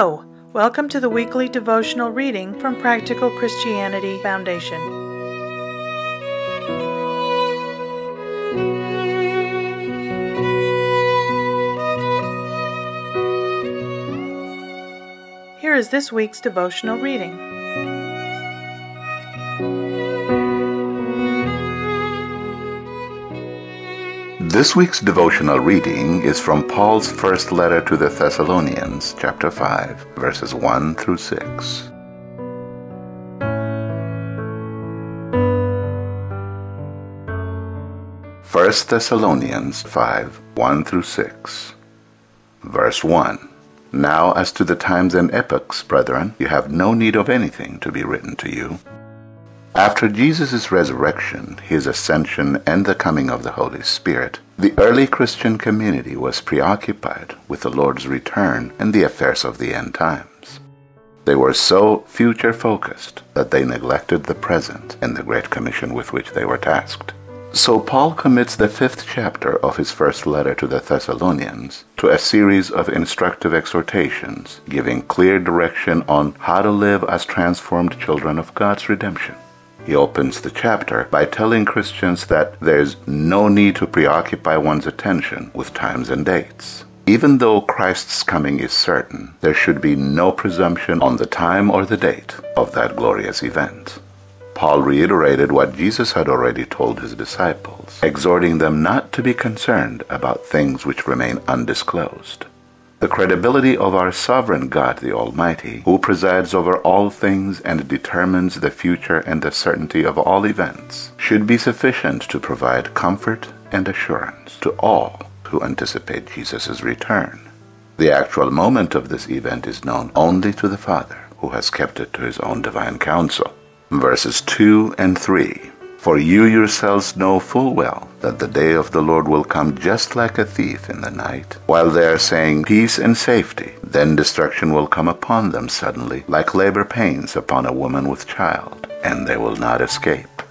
Hello! Welcome to the weekly devotional reading from Practical Christianity Foundation. Here is this week's devotional reading. This week's devotional reading is from Paul's first letter to the Thessalonians, chapter 5, verses 1 through 6. First Thessalonians 5, 1 through 6. Verse 1. Now as to the times and epochs, brethren, you have no need of anything to be written to you after Jesus' resurrection, his ascension, and the coming of the Holy Spirit, the early Christian community was preoccupied with the Lord's return and the affairs of the end times. They were so future focused that they neglected the present and the Great Commission with which they were tasked. So Paul commits the fifth chapter of his first letter to the Thessalonians to a series of instructive exhortations, giving clear direction on how to live as transformed children of God's redemption. He opens the chapter by telling Christians that there's no need to preoccupy one's attention with times and dates. Even though Christ's coming is certain, there should be no presumption on the time or the date of that glorious event. Paul reiterated what Jesus had already told his disciples, exhorting them not to be concerned about things which remain undisclosed. The credibility of our sovereign God the Almighty, who presides over all things and determines the future and the certainty of all events, should be sufficient to provide comfort and assurance to all who anticipate Jesus' return. The actual moment of this event is known only to the Father, who has kept it to his own divine counsel. Verses 2 and 3 for you yourselves know full well that the day of the Lord will come just like a thief in the night. While they are saying peace and safety, then destruction will come upon them suddenly, like labor pains upon a woman with child, and they will not escape.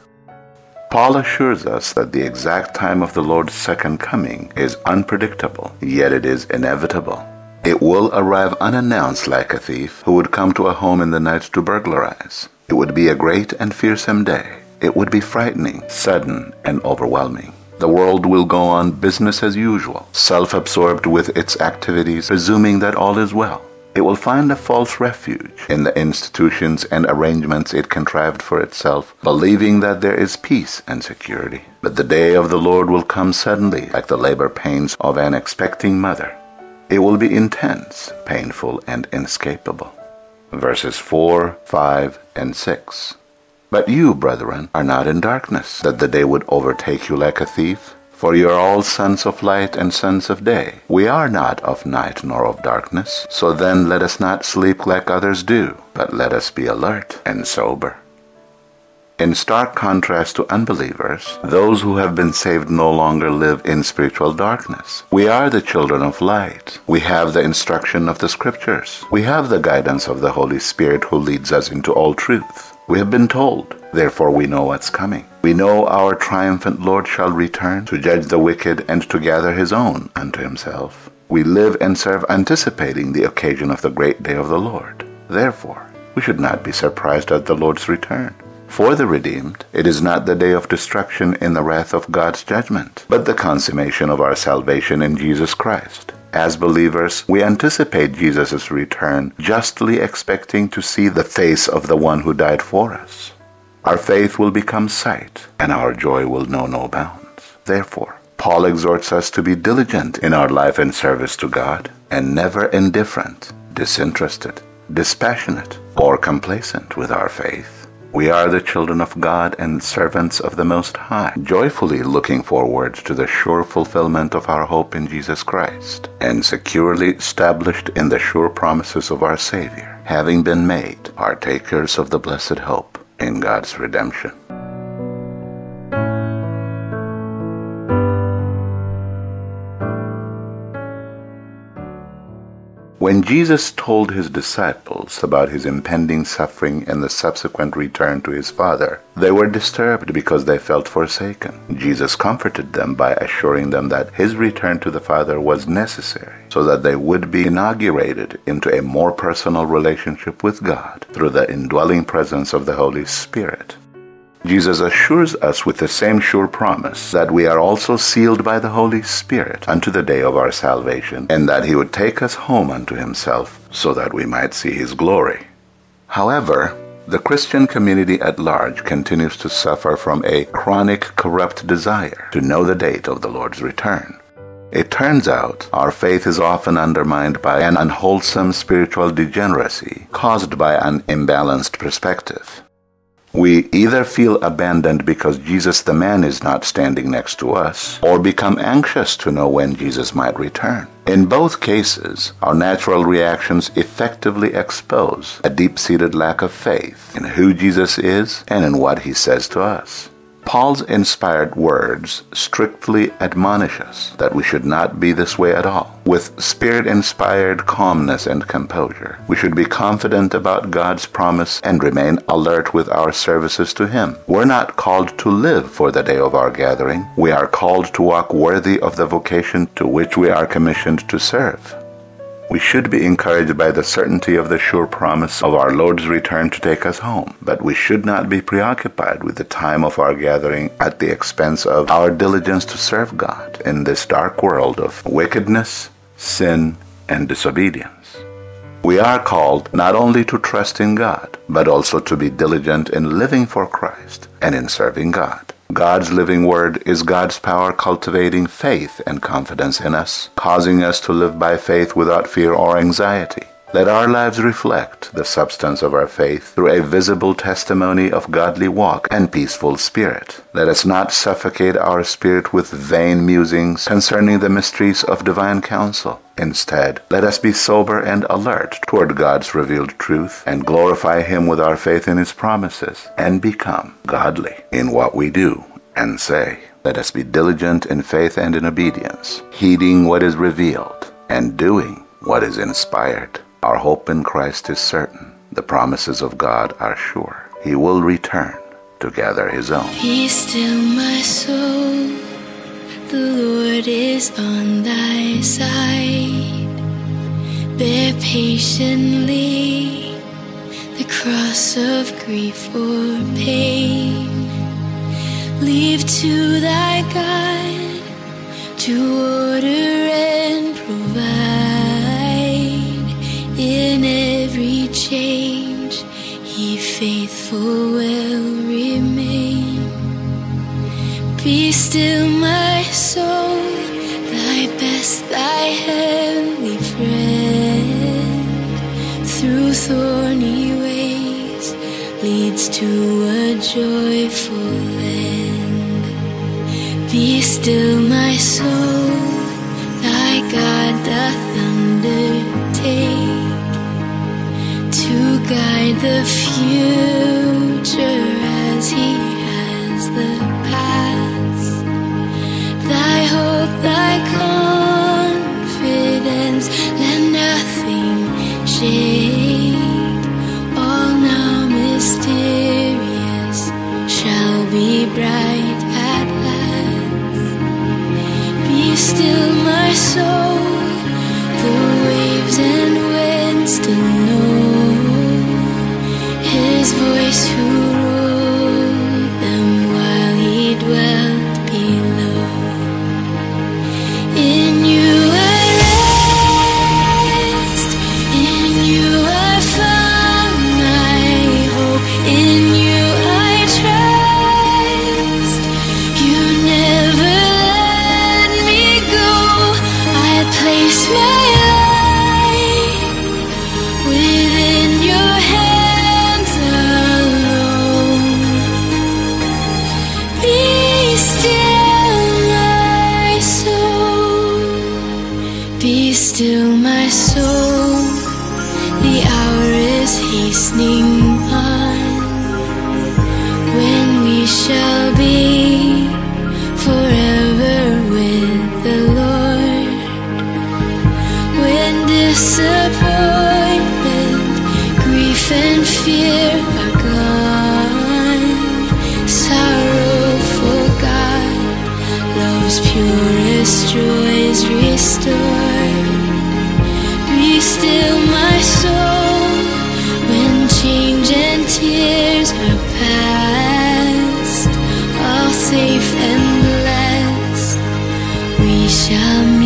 Paul assures us that the exact time of the Lord's second coming is unpredictable, yet it is inevitable. It will arrive unannounced like a thief who would come to a home in the night to burglarize. It would be a great and fearsome day it would be frightening, sudden, and overwhelming. The world will go on business as usual, self absorbed with its activities, presuming that all is well. It will find a false refuge in the institutions and arrangements it contrived for itself, believing that there is peace and security. But the day of the Lord will come suddenly, like the labor pains of an expecting mother. It will be intense, painful, and inescapable. Verses 4, 5, and 6. But you, brethren, are not in darkness, that the day would overtake you like a thief. For you are all sons of light and sons of day. We are not of night nor of darkness. So then let us not sleep like others do, but let us be alert and sober. In stark contrast to unbelievers, those who have been saved no longer live in spiritual darkness. We are the children of light. We have the instruction of the scriptures. We have the guidance of the Holy Spirit who leads us into all truth. We have been told, therefore we know what's coming. We know our triumphant Lord shall return to judge the wicked and to gather his own unto himself. We live and serve anticipating the occasion of the great day of the Lord. Therefore, we should not be surprised at the Lord's return. For the redeemed, it is not the day of destruction in the wrath of God's judgment, but the consummation of our salvation in Jesus Christ. As believers, we anticipate Jesus' return, justly expecting to see the face of the one who died for us. Our faith will become sight, and our joy will know no bounds. Therefore, Paul exhorts us to be diligent in our life and service to God, and never indifferent, disinterested, dispassionate, or complacent with our faith. We are the children of God and servants of the Most High, joyfully looking forward to the sure fulfillment of our hope in Jesus Christ, and securely established in the sure promises of our Savior, having been made partakers of the blessed hope in God's redemption. When Jesus told his disciples about his impending suffering and the subsequent return to his Father, they were disturbed because they felt forsaken. Jesus comforted them by assuring them that his return to the Father was necessary so that they would be inaugurated into a more personal relationship with God through the indwelling presence of the Holy Spirit. Jesus assures us with the same sure promise that we are also sealed by the Holy Spirit unto the day of our salvation, and that he would take us home unto himself so that we might see his glory. However, the Christian community at large continues to suffer from a chronic corrupt desire to know the date of the Lord's return. It turns out our faith is often undermined by an unwholesome spiritual degeneracy caused by an imbalanced perspective. We either feel abandoned because Jesus the man is not standing next to us, or become anxious to know when Jesus might return. In both cases, our natural reactions effectively expose a deep seated lack of faith in who Jesus is and in what he says to us. Paul's inspired words strictly admonish us that we should not be this way at all. With spirit inspired calmness and composure, we should be confident about God's promise and remain alert with our services to Him. We're not called to live for the day of our gathering, we are called to walk worthy of the vocation to which we are commissioned to serve. We should be encouraged by the certainty of the sure promise of our Lord's return to take us home, but we should not be preoccupied with the time of our gathering at the expense of our diligence to serve God in this dark world of wickedness, sin, and disobedience. We are called not only to trust in God, but also to be diligent in living for Christ and in serving God. God's living word is God's power cultivating faith and confidence in us, causing us to live by faith without fear or anxiety. Let our lives reflect the substance of our faith through a visible testimony of godly walk and peaceful spirit. Let us not suffocate our spirit with vain musings concerning the mysteries of divine counsel. Instead, let us be sober and alert toward God's revealed truth and glorify Him with our faith in His promises and become godly in what we do and say. Let us be diligent in faith and in obedience, heeding what is revealed and doing what is inspired. Our hope in Christ is certain. The promises of God are sure. He will return to gather his own. Be still, my soul. The Lord is on thy side. Bear patiently the cross of grief or pain. Leave to thy God to order faithful will remain. Be still, my soul, thy best, thy heavenly friend. Through thorny ways leads to a joyful end. Be still, my soul, thy God doth undertake to guide the still my soul. The hour is hastening on when we shall be forever with the Lord. When disappointment, grief, and fear are gone, sorrowful God, love's purest joys restored still my soul when change and tears are past, safe and blessed. We shall.